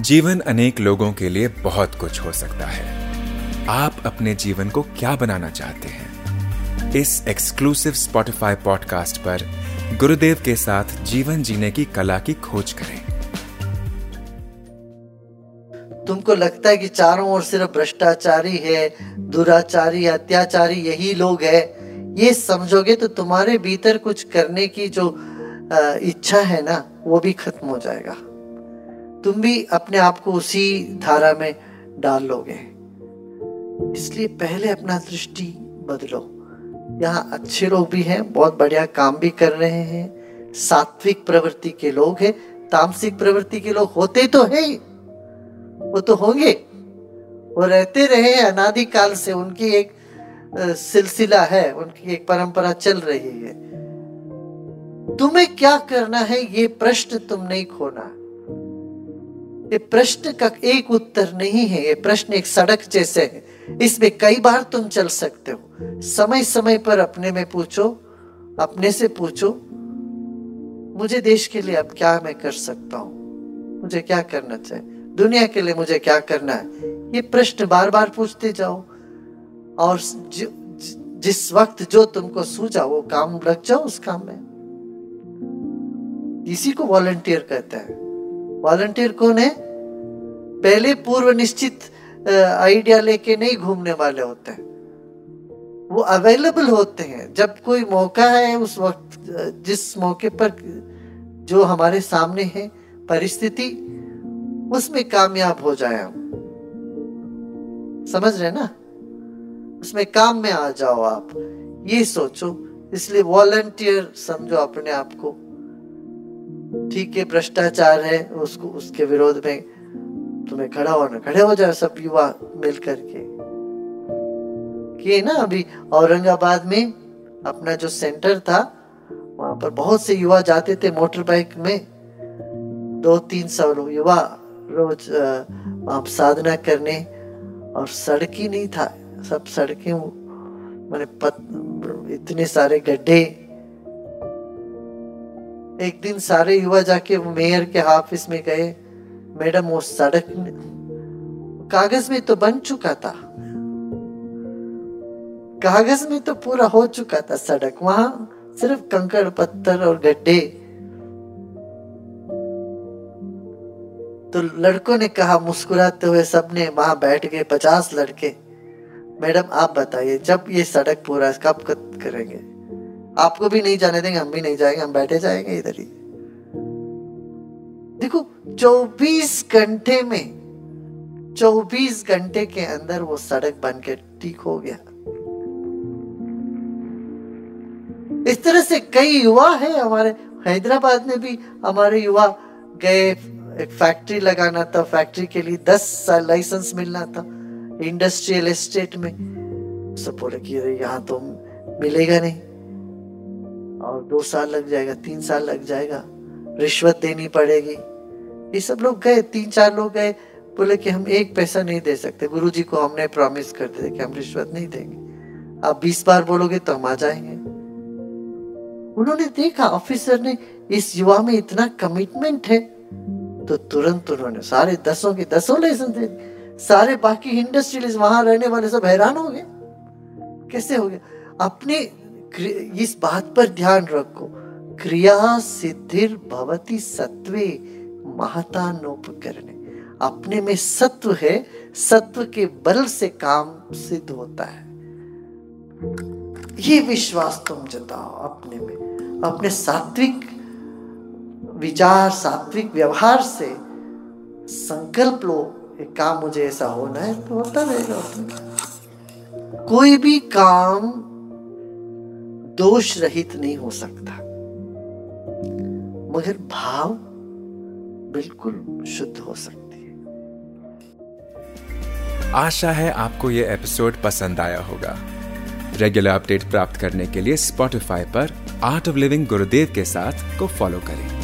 जीवन अनेक लोगों के लिए बहुत कुछ हो सकता है। आप अपने जीवन को क्या बनाना चाहते हैं? इस एक्सक्लूसिव स्पॉटिफाई पॉडकास्ट पर गुरुदेव के साथ जीवन जीने की कला की खोज करें। तुमको लगता है कि चारों ओर सिर्फ़ भ्रष्टाचारी है, दुराचारी, अत्याचारी यही लोग है? ये समझोगे तो तुम्हारे भीतर कुछ करने की जो इच्छा है ना, वो भी खत्म हो जाएगा। तुम भी अपने आप को उसी धारा में डाल लोगे। इसलिए पहले अपना दृष्टि बदलो। यहाँ अच्छे लोग भी हैं, बहुत बढ़िया काम भी कर रहे हैं। सात्विक प्रवृत्ति के लोग हैं, तामसिक प्रवृत्ति के लोग होते तो है वो तो होंगे। वो रहते रहे अनादिकाल से उनकी एक सिलसिला है, उनकी एक परंपरा चल रही है। तुम्हें क्या करना है, ये प्रश्न तुम नहीं खोना। ये प्रश्न का एक उत्तर नहीं है ये प्रश्न एक सड़क जैसे है। इसमें कई बार तुम चल सकते हो। समय समय पर अपने में पूछो अपने से पूछो मुझे देश के लिए अब क्या मैं कर सकता हूँ? मुझे क्या करना चाहिए? दुनिया के लिए मुझे क्या करना है? ये प्रश्न बार बार पूछते जाओ। और ज, ज, जिस वक्त जो तुमको सूझा वो काम लग जाओ उस काम में। इसी को वॉलंटियर कहते हैं। वॉलंटियर कौन है? पहले पूर्व निश्चित आइडिया लेके नहीं घूमने वाले होते। हैं वो अवेलेबल होते हैं। जब कोई मौका है उस वक्त, जिस मौके पर जो हमारे सामने है, परिस्थिति, उसमें कामयाब हो जाए हम समझ रहे ना? उसमें काम में आ जाओ आप। ये सोचो। इसलिए वॉलंटियर समझो अपने आप को। ठीक है, भ्रष्टाचार है, उसको, उसके विरोध में तुम्हें खड़ा होना खड़े हो जाए सब युवा मिल करके ना अभी औरंगाबाद में अपना जो सेंटर था वहाँ पर बहुत से युवा जाते थे मोटर बाइक में। दो तीन सौ लोग युवा रोज वहाँ साधना करने। और सड़क ही नहीं था सब सड़कें मैंने पत, इतने सारे गड्ढे। एक दिन सारे युवा जाके मेयर के ऑफ़िस में गए। मैडम वो सड़क कागज़ में तो बन चुका था। कागज़ में तो पूरा हो चुका था सड़क। वहाँ सिर्फ़ कंकड़ पत्थर और गड्ढे। तो लड़कों ने कहा, मुस्कुराते हुए सबने वहाँ बैठ गए, पचास लड़के। मैडम, आप बताइए, जब ये सड़क पूरा कब करेंगे? आपको भी नहीं जाने देंगे, हम भी नहीं जाएँगे, हम बैठे जाएँगे इधर ही। देखो 24 घंटे में 24 घंटे के अंदर वो सड़क बन के ठीक हो गया। इस तरह से कई युवा है हमारे, हैदराबाद में भी हमारे युवा गए, एक फैक्ट्री लगाना था, फैक्ट्री के लिए दस साल लाइसेंस मिलना था, इंडस्ट्रियल एस्टेट में। सब बोले कि यहाँ तो मिलेगा नहीं। और दो साल लग जाएगा, तीन साल लग जाएगा, रिश्वत देनी पड़ेगी। ये सब लोग गए, तीन चार लोग गए, बोले कि हम एक पैसा नहीं दे सकते। गुरु जी को हमने प्रॉमिस कर दिया कि हम रिश्वत नहीं देंगे। आप बीस बार बोलोगे तो हम आ जाएँगे। उन्होंने देखा ऑफिसर ने, इस युवा में इतना कमिटमेंट है तो तुरंत उन्होंने सारे दसों के दसों लाइसेंस दे सारे बाकी इंडस्ट्रियलिस्ट वहाँ रहने वाले सब हैरान हो गए। कैसे हो गया? अपने इस बात पर ध्यान रखो। क्रिया सिद्धिर भवती सत्वे महतानोपकरणे। अपने में सत्व है, सत्व के बल से काम सिद्ध होता है। ये विश्वास तुम जताओ अपने में। अपने सात्विक विचार, सात्विक व्यवहार से संकल्प लो, एक काम मुझे ऐसा होना है तो होता रहेगा कोई भी काम दोष रहित नहीं हो सकता। मगर भाव बिल्कुल शुद्ध हो सकती है। आशा है आपको ये एपिसोड पसंद आया होगा। रेगुलर अपडेट प्राप्त करने के लिए स्पॉटिफाई पर आर्ट ऑफ़ लिविंग गुरुदेव के साथ को फॉलो करें।